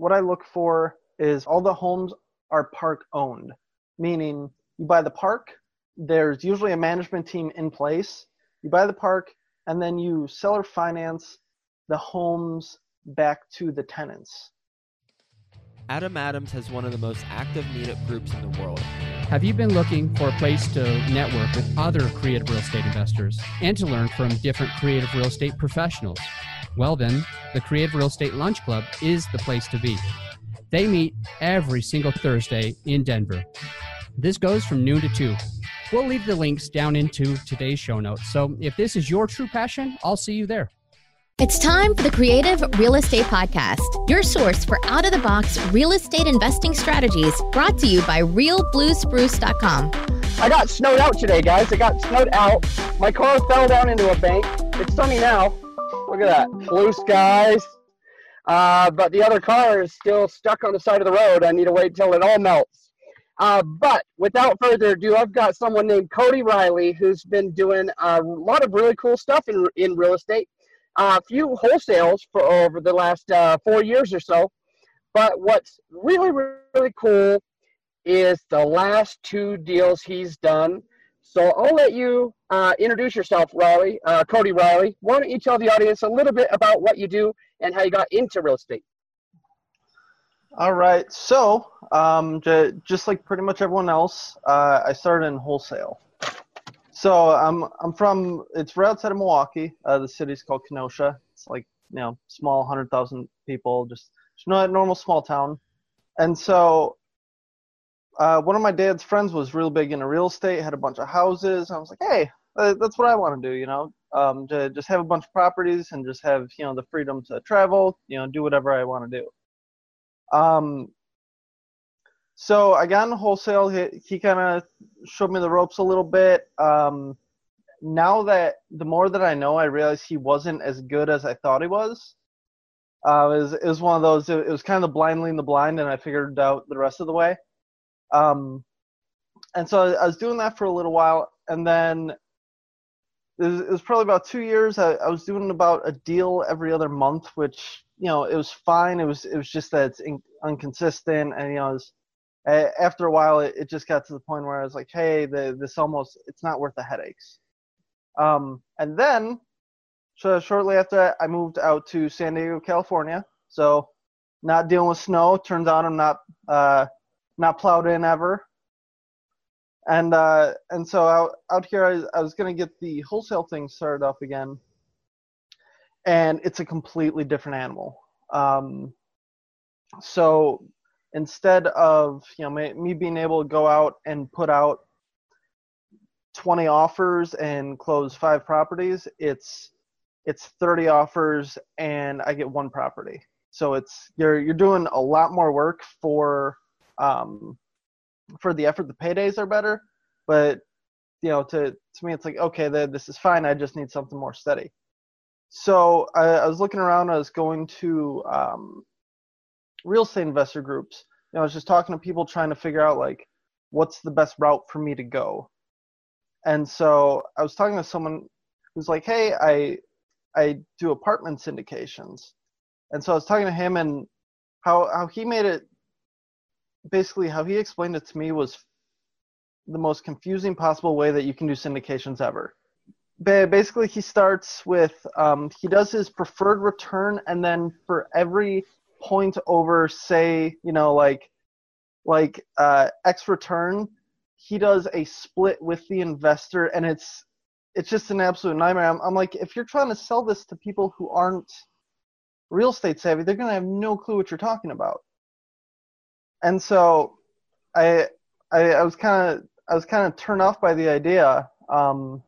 what I look for is all the homes are park owned, meaning you buy the park, there's usually a management team in place. You buy the park, and then you seller finance the homes back to the tenants. Adam Adams has one of the most active meetup groups in the world. Have you been looking for a place to network with other creative real estate investors and to learn from different creative real estate professionals? Well, then, the Creative Real Estate Lunch Club is the place to be. They meet every single Thursday in Denver. This goes from noon to 2. We'll leave the links down into today's show notes. So if this is your true passion, I'll see you there. It's time for the Creative Real Estate Podcast, your source for out of the box real estate investing strategies brought to you by realbluespruce.com. I got snowed out today, guys. I got snowed out. My car fell down into a bank. It's sunny now. Look at that. Blue skies. Uh, but the other car is still stuck on the side of the road. I need to wait till it all melts. Uh, but without further ado, I've got someone named Cody Reilly who's been doing a lot of really cool stuff in, in real estate. A few wholesales for over the last uh, four years or so. But what's really, really cool is the last two deals he's done. So I'll let you uh, introduce yourself, Reilly, uh, Cody Reilly. Why don't you tell the audience a little bit about what you do and how you got into real estate? All right. So, um, just like pretty much everyone else, uh, I started in wholesale. So I'm I'm from it's right outside of Milwaukee. Uh, the city's called Kenosha. It's like you know small, hundred thousand people, just just not normal small town. And so uh, one of my dad's friends was real big into real estate, had a bunch of houses. I was like, hey, uh, that's what I want to do, you know, um, to just have a bunch of properties and just have you know the freedom to travel, you know, do whatever I want to do. Um, so I got in wholesale. He, he kind of showed me the ropes a little bit. Um, now that the more that I know, I realize he wasn't as good as I thought he was. Uh, it, was it was one of those. It, it was kind of blind leading the blind, and I figured out the rest of the way. Um, and so I, was doing that for a little while, and then it was, it was probably about two years. I, I was doing about a deal every other month, which you know it was fine. It was it was just that it's in, inconsistent, and you know was after a while, it, it just got to the point where I was like, hey, the, this almost, it's not worth the headaches. Um, and then, so shortly after that, I moved out to San Diego, California. So, not dealing with snow. Turns out I'm not, uh, not plowed in ever. And uh, and so out out here, I, I was gonna get the wholesale thing started up again. And it's a completely different animal. Um, so instead of you know me being able to go out and put out 20 offers and close five properties it's it's 30 offers and i get one property. So it's you're you're doing a lot more work for um for the effort the paydays are better but you know to to me it's like okay this is fine i just need something more steady. So i, I was looking around i was going to um real estate investor groups. You know, I was just talking to people trying to figure out like what's the best route for me to go. And so I was talking to someone who's like, "Hey, I I do apartment syndications." And so I was talking to him and how how he made it basically how he explained it to me was the most confusing possible way that you can do syndications ever. Basically, he starts with um, he does his preferred return, and then for every point over say you know like like uh, X return, he does a split with the investor, and it's it's just an absolute nightmare. I'm, I'm like, if you're trying to sell this to people who aren't real estate savvy, they're gonna have no clue what you're talking about. And so, I I, I was kind of I was kind of turned off by the idea. Um,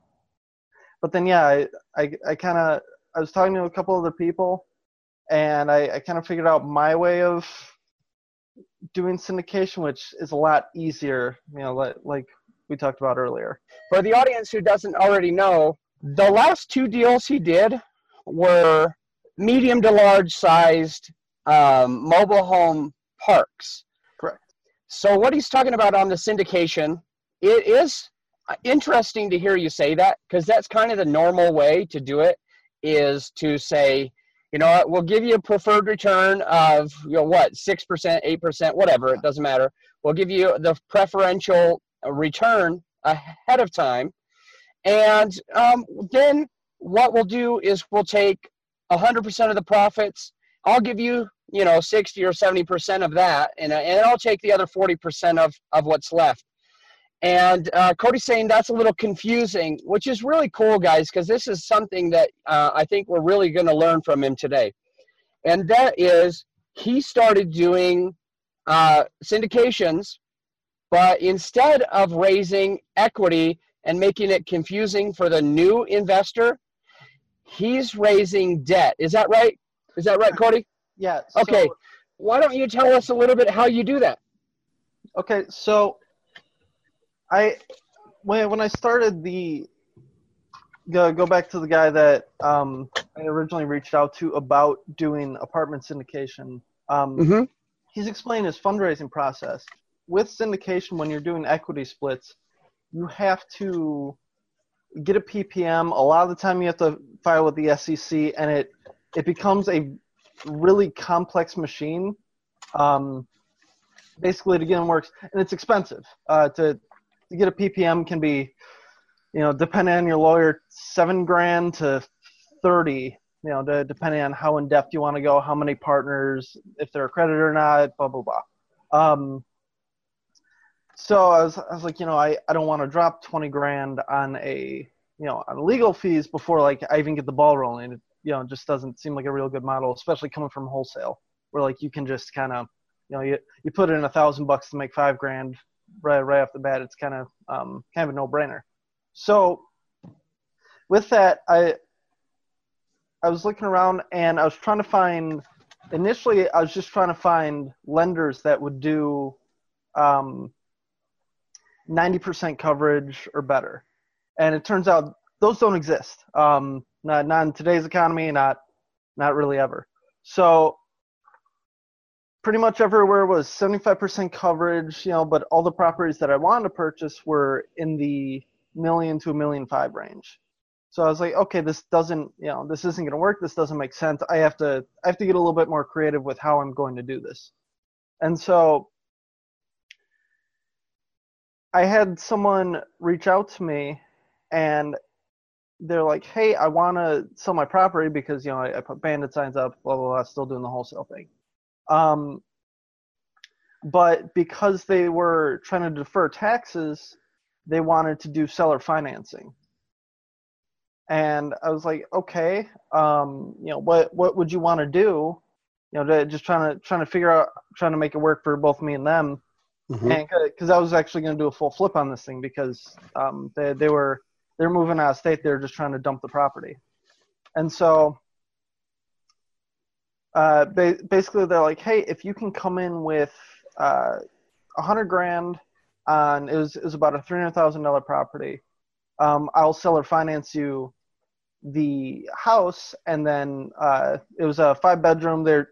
but then yeah, I I, I kind of I was talking to a couple other people, and I, I kind of figured out my way of doing syndication, which is a lot easier, you know, like, like we talked about earlier. For the audience who doesn't already know, the last two deals he did were medium to large sized um, mobile home parks. Correct. So what he's talking about on the syndication, it is interesting to hear you say that because that's kind of the normal way to do it is to say you know we'll give you a preferred return of you know what six percent, eight percent, whatever. It doesn't matter. We'll give you the preferential return ahead of time, and um, then what we'll do is we'll take 100% of the profits. I'll give you, you know, 60 or 70% of that, and, and I'll take the other 40% of, of what's left. And uh, Cody's saying that's a little confusing, which is really cool, guys, because this is something that uh, I think we're really going to learn from him today. And that is he started doing uh, syndications, but instead of raising equity and making it confusing for the new investor, he's raising debt. Is that right? Is that right, Cody? Yeah. Okay. so- Why don't you tell us a little bit how you do that? Okay, so I when when I started the go go back to the guy that um, I originally reached out to about doing apartment syndication. Um, Mhm. He's explained his fundraising process. With syndication, when you're doing equity splits, you have to get a PPM. A lot of the time, you have to file with the SEC, and it it becomes a really complex machine. Um, basically, to get them works, and it's expensive. Uh, to to get a PPM can be, you know, depending on your lawyer, seven grand to thirty. You know, to, depending on how in depth you want to go, how many partners, if they're accredited or not, blah blah blah. Um, so I was, I was like, you know, I, I don't want to drop 20 grand on a, you know, on legal fees before like I even get the ball rolling. It, you know, just doesn't seem like a real good model, especially coming from wholesale where like you can just kind of, you know, you, you put in a thousand bucks to make five grand right, right off the bat. It's kind of, um, kind of a no brainer. So with that, I, I was looking around and I was trying to find, initially I was just trying to find lenders that would do, um, 90% coverage or better. And it turns out those don't exist. Um, not, not in today's economy, not, not really ever. So pretty much everywhere was 75% coverage, you know, but all the properties that I wanted to purchase were in the million to a million five range. So I was like, okay, this doesn't, you know, this isn't going to work. This doesn't make sense. I have to, I have to get a little bit more creative with how I'm going to do this. And so I had someone reach out to me and they're like, hey, I want to sell my property because, you know, I, I put bandit signs up, blah, blah, blah, still doing the wholesale thing. Um, but because they were trying to defer taxes, they wanted to do seller financing. And I was like, okay, um, you know, what, what would you want to do? You know, just trying to, trying to figure out, trying to make it work for both me and them and because I was actually going to do a full flip on this thing because um, they they were they're moving out of state. They were just trying to dump the property, and so uh, ba- basically they're like, hey, if you can come in with uh, a hundred grand on it was it was about a three hundred thousand dollar property, um, I'll sell or finance you the house, and then uh, it was a five bedroom. There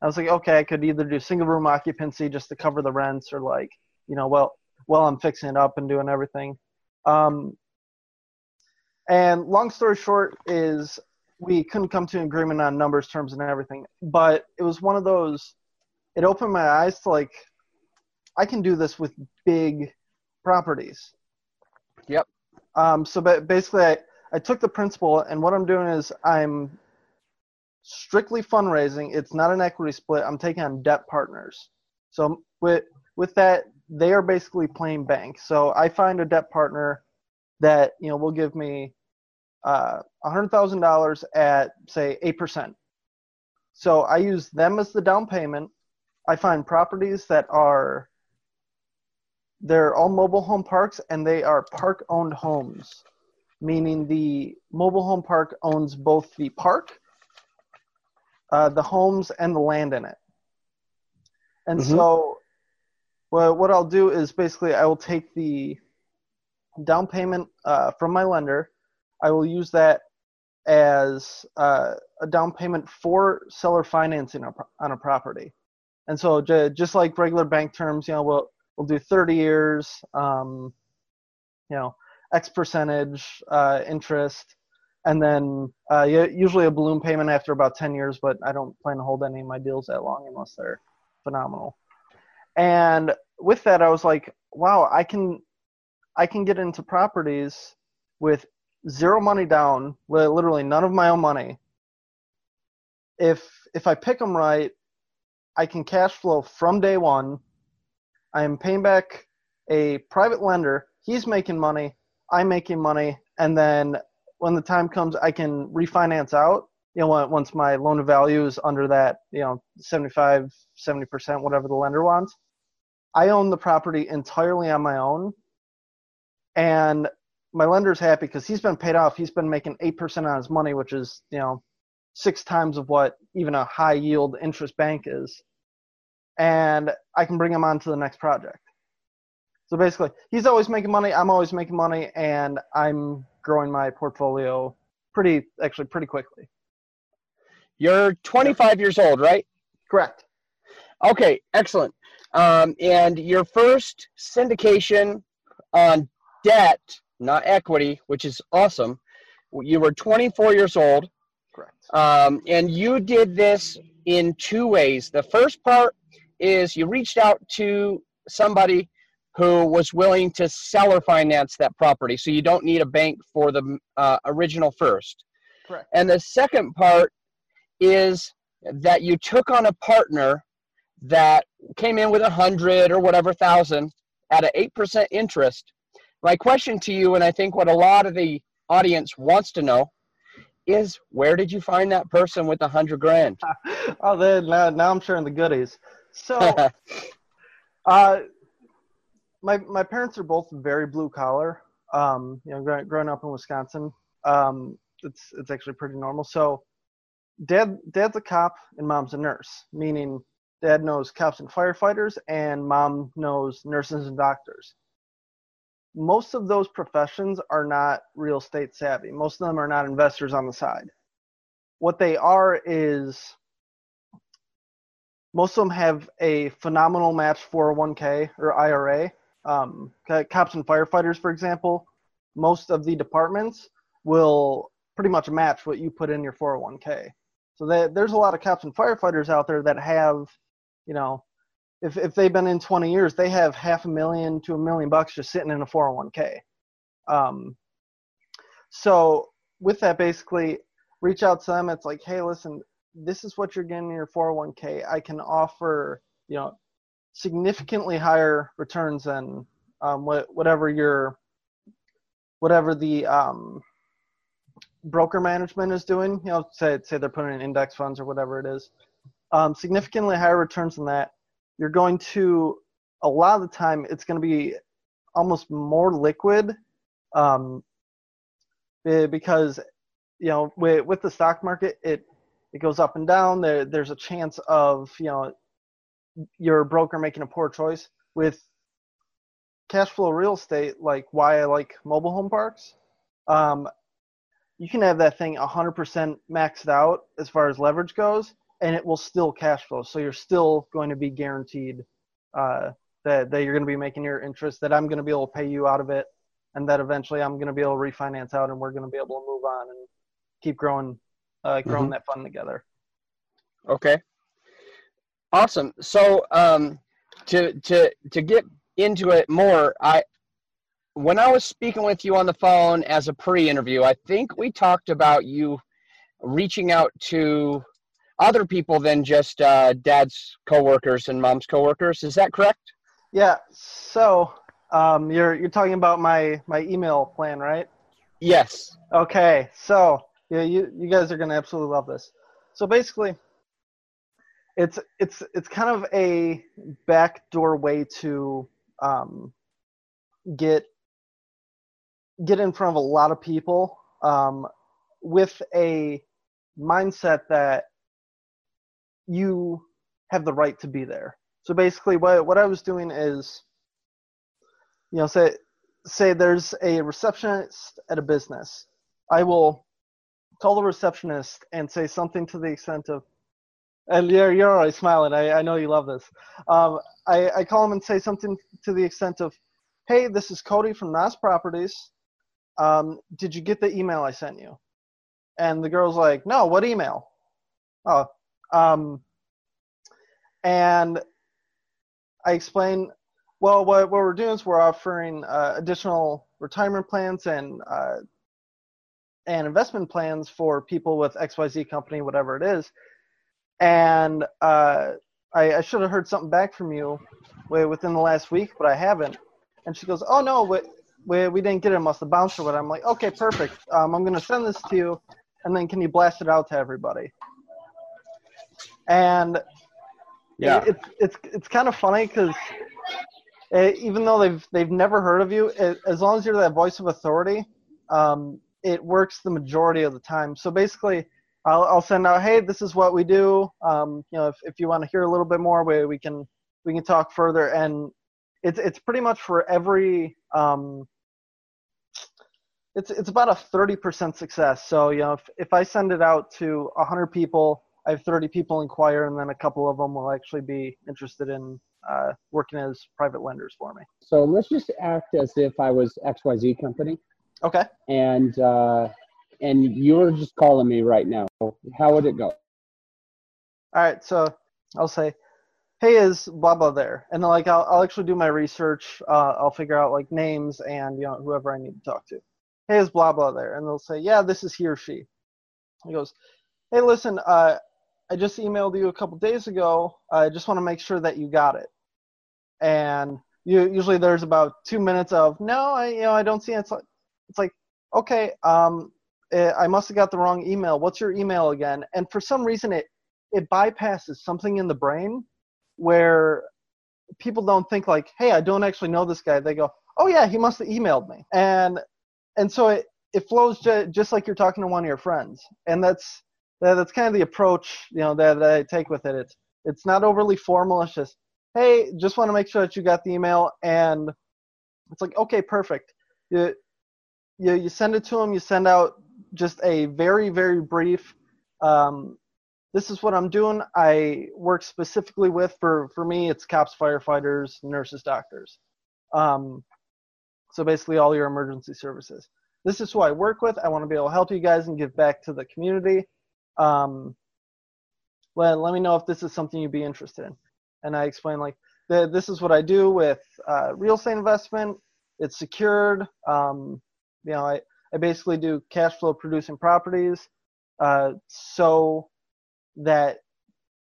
I was like, okay, I could either do single room occupancy just to cover the rents, or like, you know, well, while I'm fixing it up and doing everything. Um, and long story short is we couldn't come to an agreement on numbers, terms, and everything. But it was one of those. It opened my eyes to like, I can do this with big properties. Yep. Um, so but basically, I, I took the principle, and what I'm doing is I'm strictly fundraising. It's not an equity split. I'm taking on debt partners. So with with that, they are basically playing bank. So I find a debt partner that you know will give me uh, hundred thousand dollars at say eight percent. So I use them as the down payment. I find properties that are they're all mobile home parks and they are park owned homes, meaning the mobile home park owns both the park uh, the homes and the land in it. And Mhm. so, well, what I'll do is basically I will take the down payment uh, from my lender. I will use that as uh, a down payment for seller financing on a property. And so, j- just like regular bank terms, you know, we'll we'll do 30 years, um, you know, X percentage uh, interest, and then uh, usually a balloon payment after about 10 years. But I don't plan to hold any of my deals that long unless they're phenomenal. And with that, I was like, wow, I can I can get into properties with zero money down, literally none of my own money. If if I pick them right, I can cash flow from day one. I am paying back a private lender. He's making money. I'm making money, and then when the time comes, I can refinance out. You know, once my loan to value is under that, you know, 75, 70%, whatever the lender wants. I own the property entirely on my own, and my lender's happy because he's been paid off. He's been making eight percent on his money, which is you know six times of what even a high yield interest bank is, and I can bring him on to the next project. So basically, he's always making money. I'm always making money, and I'm growing my portfolio pretty actually pretty quickly. You're 25 years old, right? Correct. Okay, excellent. Um, and your first syndication on debt, not equity, which is awesome. You were 24 years old, Correct. um, and you did this in two ways. The first part is you reached out to somebody who was willing to seller finance that property, so you don't need a bank for the uh, original first. Correct. And the second part is that you took on a partner that came in with a hundred or whatever thousand at an eight percent interest. My question to you, and I think what a lot of the audience wants to know, is where did you find that person with a hundred grand? oh, then now, now I'm sharing the goodies. So, uh, my my parents are both very blue collar. Um, you know, growing, growing up in Wisconsin, um, it's it's actually pretty normal. So, dad dad's a cop and mom's a nurse, meaning dad knows cops and firefighters, and mom knows nurses and doctors. Most of those professions are not real estate savvy. Most of them are not investors on the side. What they are is most of them have a phenomenal match 401k or IRA. Um, cops and firefighters, for example, most of the departments will pretty much match what you put in your 401k. So that, there's a lot of cops and firefighters out there that have, you know, if, if they've been in 20 years, they have half a million to a million bucks just sitting in a 401k. Um, so with that, basically, reach out to them. It's like, hey, listen, this is what you're getting in your 401k. I can offer, you know, significantly higher returns than um, what, whatever your, whatever the um, broker management is doing. You know, say say they're putting in index funds or whatever it is. Um, significantly higher returns than that. You're going to a lot of the time it's going to be almost more liquid um, because you know with, with the stock market it it goes up and down. There there's a chance of you know your broker making a poor choice. With cash flow real estate like why i like mobile home parks um, you can have that thing 100% maxed out as far as leverage goes and it will still cash flow so you're still going to be guaranteed uh, that, that you're going to be making your interest that i'm going to be able to pay you out of it and that eventually i'm going to be able to refinance out and we're going to be able to move on and keep growing uh, growing that fund together Okay. Awesome. So um, to to to get into it more, I when I was speaking with you on the phone as a pre-interview, I think we talked about you reaching out to other people than just uh, dad's coworkers and mom's coworkers. Is that correct? Yeah. So um, you're you're talking about my my email plan, right? Yes. Okay. So yeah, you you guys are gonna absolutely love this. So basically, it's it's it's kind of a backdoor way to um, get get in front of a lot of people um, with a mindset that you have the right to be there. So basically, what what I was doing is, you know, say say there's a receptionist at a business. I will call the receptionist and say something to the extent of, and you're you're already smiling. I, I know you love this. Um, I I call him and say something to the extent of, "Hey, this is Cody from Nas Properties. Um, did you get the email I sent you?" And the girl's like, no, what email? Oh, um, and I explain, well, what, what we're doing is we're offering uh, additional retirement plans and uh, and investment plans for people with XYZ company, whatever it is. And uh, I, I should have heard something back from you within the last week, but I haven't. And she goes, oh, no, we, we, we didn't get it. must have bounced or whatever. I'm like, okay, perfect. Um, I'm going to send this to you, and then can you blast it out to everybody? And Yeah. it, it's it's it's kind of funny because even though they've they've never heard of you, it, as long as you're that voice of authority, um, it works the majority of the time. So basically, I'll I'll send out, hey, this is what we do. Um, you know, if if you want to hear a little bit more, we we can we can talk further. And it's it's pretty much for every um, it's it's about a 30% success. So you know, if if I send it out to 100 people, I have 30 people inquire, and then a couple of them will actually be interested in uh, working as private lenders for me. So let's just act as if I was XYZ company Okay. and uh, and you're just calling me right now. How would it go? All right. So I'll say, hey, is blah blah there, and then like I'll I'll actually do my research. Uh, I'll figure out like names and you know whoever I need to talk to. Hey, is blah blah there, and they'll say, yeah, this is he or she. He goes, hey, listen, uh, I just emailed you a couple days ago. I just want to make sure that you got it. And you, usually there's about two minutes of no, I you know I don't see it. It's like, it's like okay, um, eh, I must have got the wrong email. What's your email again? And for some reason it it bypasses something in the brain where people don't think like, hey, I don't actually know this guy. They go, oh yeah, he must have emailed me. And and so it it flows ju- just like you're talking to one of your friends. And that's that, that's kind of the approach you know that, that I take with it. It's it's not overly formal. It's just hey, just want to make sure that you got the email, and it's like okay, perfect. You you you send it to them. You send out just a very very brief. Um, this is what I'm doing. I work specifically with for for me. It's cops, firefighters, nurses, doctors. Um, so basically all your emergency services. This is who I work with. I want to be able to help you guys and give back to the community um, well, let me know if this is something you'd be interested in. And I explain like, the, this is what I do with uh, real estate investment. It's secured. Um, you know, I, I basically do cash flow producing properties uh, so that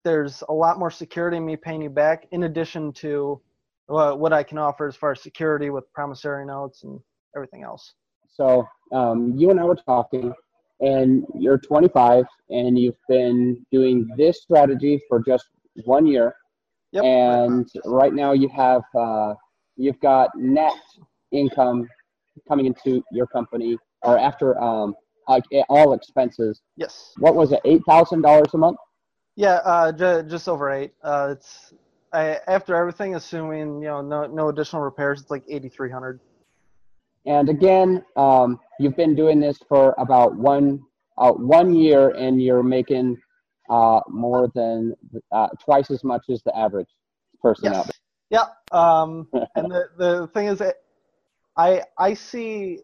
there's a lot more security in me paying you back in addition to uh, what I can offer as far as security with promissory notes and everything else. So um, you and I were talking, and you're 25, and you've been doing this strategy for just one year. Yep. And right now you have uh, you've got net income coming into your company, or after um, like all expenses. Yes. What was it? Eight thousand dollars a month. Yeah, uh, j- just over eight. Uh, it's I, after everything, assuming you know no no additional repairs, it's like eighty three hundred. And again, um, you've been doing this for about one uh, one year, and you're making uh, more than uh, twice as much as the average person out Yes. Yeah. Um, and the the thing is, that I I see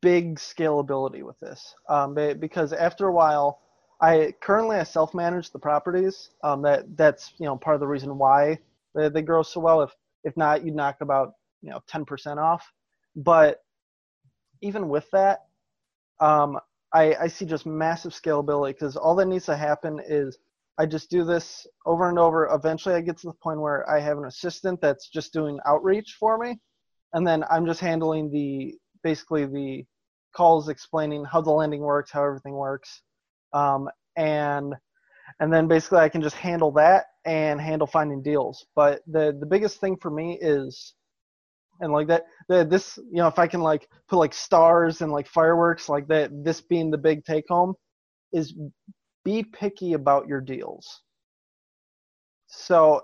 big scalability with this um, because after a while, I currently I self manage the properties. Um, that that's you know part of the reason why they, they grow so well. If if not, you'd knock about you know ten percent off. But even with that, um, I, I see just massive scalability because all that needs to happen is I just do this over and over. Eventually, I get to the point where I have an assistant that's just doing outreach for me, and then I'm just handling the basically the calls explaining how the lending works, how everything works, um, and and then basically I can just handle that and handle finding deals. But the the biggest thing for me is and like that the, this you know if i can like put like stars and like fireworks like that this being the big take home is be picky about your deals. So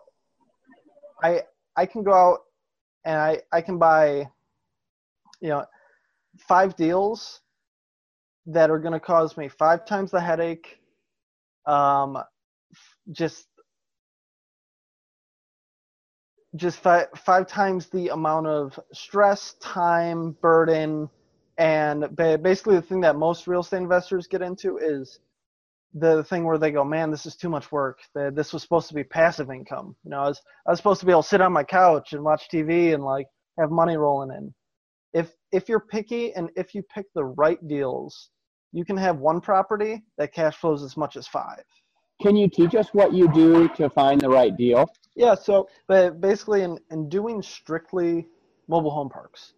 i i can go out and i i can buy you know five deals that are going to cause me five times the headache um just just five, five times the amount of stress, time, burden, And basically, the thing that most real estate investors get into is the thing where they go, man, this is too much work. This was supposed to be passive income. You know, I was, I was supposed to be able to sit on my couch and watch TV and like have money rolling in. If if you're picky and if you pick the right deals, you can have one property that cash flows as much as five. Can you teach us what you do to find the right deal? Yeah, so but basically in, in doing strictly mobile home parks,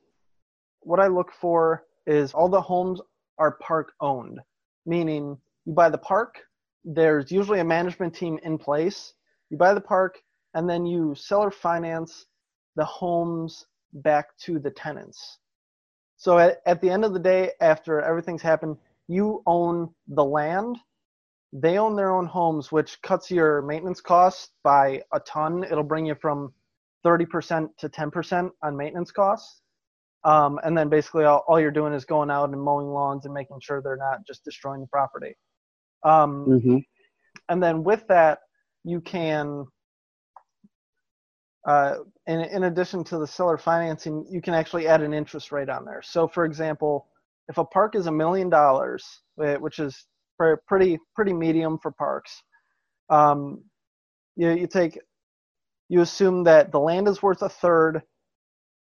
what I look for is all the homes are park owned, meaning you buy the park, there's usually a management team in place. You buy the park and then you seller finance the homes back to the tenants. So at, at the end of the day, after everything's happened, you own the land they own their own homes, which cuts your maintenance costs by a ton. It'll bring you from 30% to 10% on maintenance costs. Um, and then basically all, all, you're doing is going out and mowing lawns and making sure they're not just destroying the property. Um, mm-hmm. And then with that, you can, uh, in, in addition to the seller financing, you can actually add an interest rate on there. So for example, if a park is a million dollars, which is pretty pretty medium for parks. Um, you you take you assume that the land is worth a third,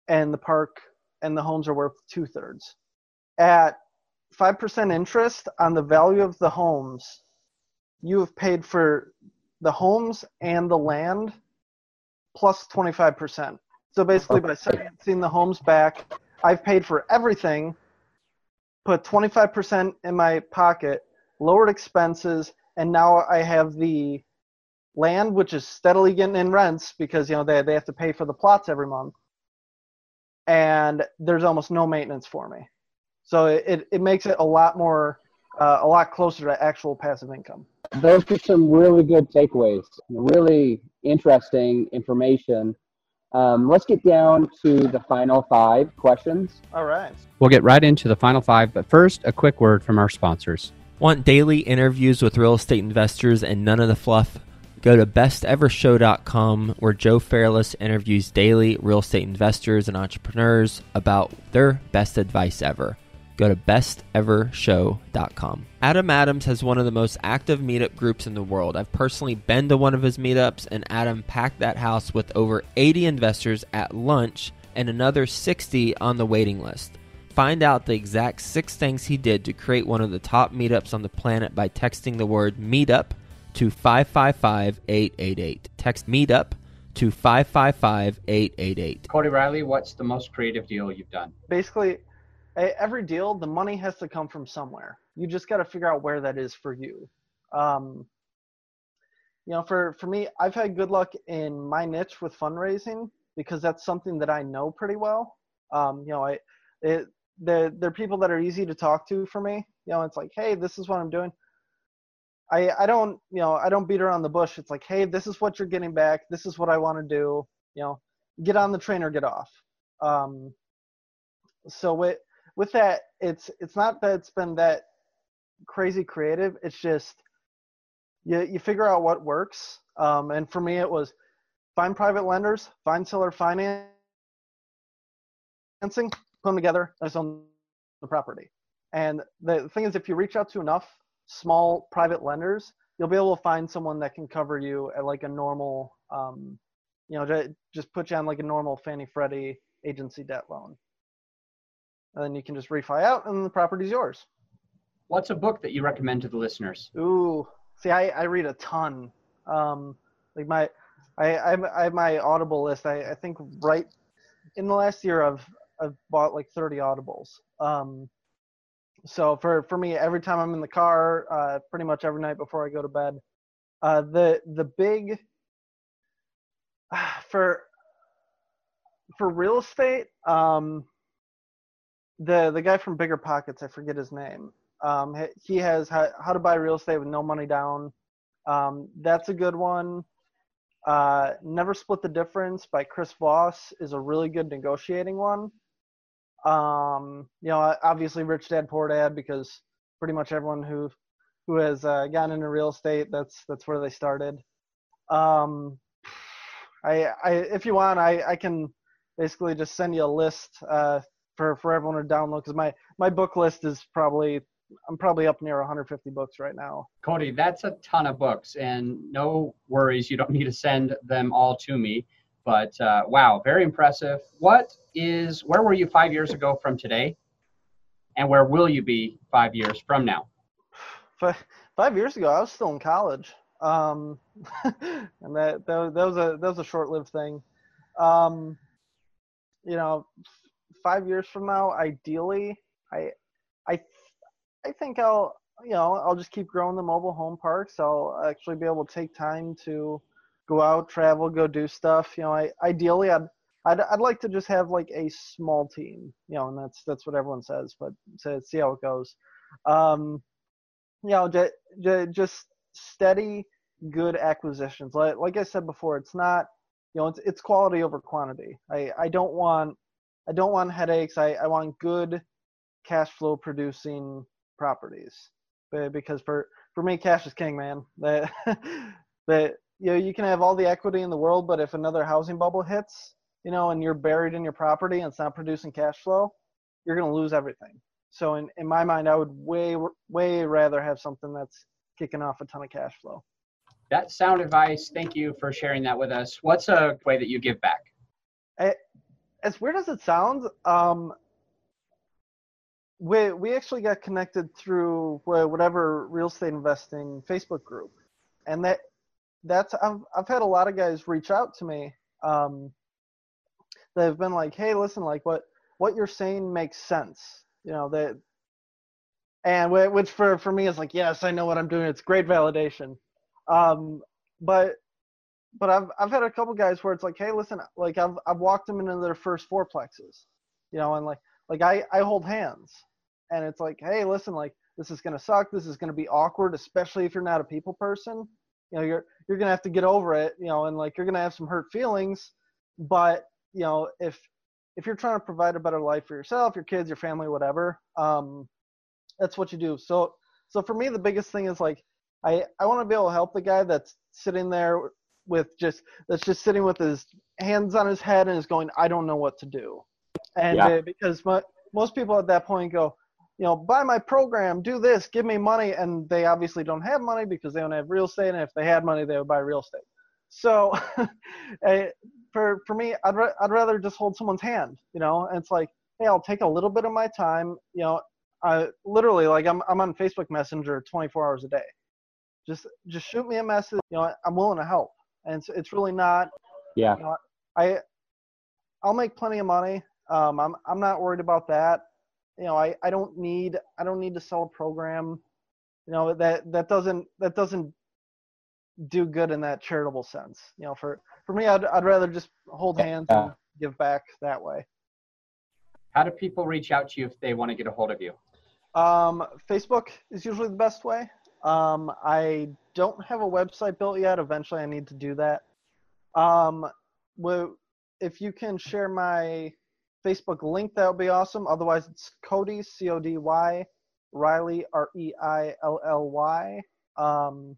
and the park and the homes are worth two thirds. At five percent interest on the value of the homes, you have paid for the homes and the land plus twenty five percent. So basically, by seeing the homes back, I've paid for everything, put twenty five percent in my pocket, lowered expenses, and now I have the land which is steadily getting in rents because you know they they have to pay for the plots every month, and there's almost no maintenance for me. So it it makes it a lot more uh, a lot closer to actual passive income. Those are some really good takeaways. Really interesting information. Um, let's get down to the final five questions. All right. We'll get right into the final five, but first, a quick word from our sponsors. Want daily interviews with real estate investors and none of the fluff? Go to bestevershow.com where Joe Fairless interviews daily real estate investors and entrepreneurs about their best advice ever. Go to bestevershow.com. Adam Adams has one of the most active meetup groups in the world. I've personally been to one of his meetups, and Adam packed that house with over 80 investors at lunch and another 60 on the waiting list. Find out the exact six things he did to create one of the top meetups on the planet by texting the word meetup to 555 888. Text meetup to 555 888. Cody Reilly, what's the most creative deal you've done? Basically, every deal, the money has to come from somewhere. You just got to figure out where that is for you. Um, you know, for, for me, I've had good luck in my niche with fundraising because that's something that I know pretty well. Um, you know, I, it, they're they're people that are easy to talk to for me. You know, it's like, hey, this is what I'm doing. I I don't you know I don't beat around the bush. It's like, hey, this is what you're getting back. This is what I want to do. You know, get on the train or get off. Um, so with with that, it's it's not that it's been that crazy creative. It's just you you figure out what works. Um, and for me, it was find private lenders, find seller financing, put them together, and on the property. And the thing is, if you reach out to enough small private lenders, you'll be able to find someone that can cover you at like a normal, um, you know, just put you on like a normal Fannie Freddie agency debt loan. And then you can just refi out, and the property's yours. What's a book that you recommend to the listeners? Ooh, see, I, I read a ton. Um, like my, I, I have my Audible list. I, I think right in the last year I've I've bought like 30 audibles. Um, so for for me, every time I'm in the car, uh, pretty much every night before I go to bed, uh, the the big for for real estate, um, the the guy from Bigger Pockets, I forget his name. Um, he has how, how to buy real estate with no money down. Um, that's a good one. Uh, Never Split the Difference by Chris Voss is a really good negotiating one. Um, you know, obviously Rich Dad Poor Dad because pretty much everyone who who has uh, gotten into real estate that's that's where they started. Um, I, I if you want, I, I can basically just send you a list. Uh, for for everyone to download because my my book list is probably I'm probably up near 150 books right now. Cody, that's a ton of books, and no worries, you don't need to send them all to me. But uh, wow, very impressive. What is where were you five years ago from today, and where will you be five years from now? Five, years ago, I was still in college, um, and that, that that was a that was a short-lived thing. Um, you know, five years from now, ideally, I I I think I'll you know I'll just keep growing the mobile home parks. I'll actually be able to take time to go out, travel, go do stuff. You know, I ideally I'd I'd, I'd like to just have like a small team, you know, and that's that's what everyone says, but to see how it goes. Um, you know, j- j- just steady, good acquisitions. Like like I said before, it's not, you know, it's it's quality over quantity. I I don't want I don't want headaches. I I want good cash flow producing properties because for for me cash is king man that that you know you can have all the equity in the world but if another housing bubble hits you know and you're buried in your property and it's not producing cash flow you're going to lose everything so in, in my mind i would way way rather have something that's kicking off a ton of cash flow That's sound advice. Thank you for sharing that with us. What's a way that you give back? as weird as it sounds, um, we we actually got connected through whatever real estate investing Facebook group, and that that's I've I've had a lot of guys reach out to me. Um, they've been like, hey, listen, like what what you're saying makes sense. You know that, and wh- which for for me is like, yes, I know what I'm doing. It's great validation. Um, but but I've I've had a couple guys where it's like, hey, listen, like I've I've walked them into their first fourplexes, you know, and like like I I hold hands, and it's like, hey, listen, like this is gonna suck, this is gonna be awkward, especially if you're not a people person, you know, you're you're gonna have to get over it, you know, and like you're gonna have some hurt feelings, but you know if if you're trying to provide a better life for yourself, your kids, your family, whatever, um, that's what you do. So so for me, the biggest thing is like I I want to be able to help the guy that's sitting there with just that's just sitting with his hands on his head and is going, I don't know what to do, and Yeah. uh, because mo- most people at that point go, you know, buy my program, do this, give me money, and they obviously don't have money because they don't have real estate, and if they had money, they would buy real estate. So, for for me, I'd ra- I'd rather just hold someone's hand, you know, and it's like, hey, I'll take a little bit of my time, you know, I literally like I'm I'm on Facebook Messenger 24 hours a day. Just just shoot me a message, you know, I'm willing to help, and it's it's really not Yeah. I I'll make plenty of money. Um, I'm I'm not worried about that. You know, I, I don't need I don't need to sell a program. You know that that doesn't that doesn't do good in that charitable sense. You know, for for me, I'd I'd rather just hold hands and give back that way. How do people reach out to you if they want to get a hold of you? Um, Facebook is usually the best way. Um, I don't have a website built yet. Eventually, I need to do that. Um, well, if you can share my Facebook link, that would be awesome. Otherwise, it's Cody C O D Y Reilly R E I L L Y. Um,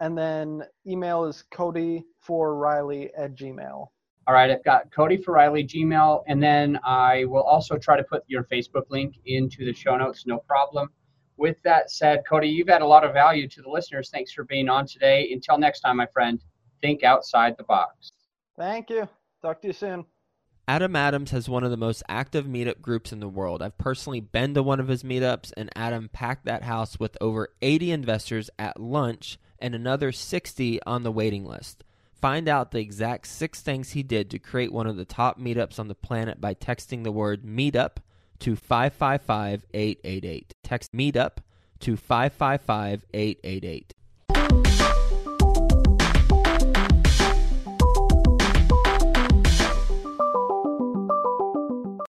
and then email is Cody for Reilly at Gmail. All right, I've got Cody for Reilly Gmail, and then I will also try to put your Facebook link into the show notes. No problem. With that said, Cody, you've had a lot of value to the listeners. Thanks for being on today. Until next time, my friend, think outside the box. Thank you. Talk to you soon. Adam Adams has one of the most active meetup groups in the world. I've personally been to one of his meetups, and Adam packed that house with over 80 investors at lunch and another 60 on the waiting list. Find out the exact six things he did to create one of the top meetups on the planet by texting the word meetup to 555 888. Text meetup to 555 888.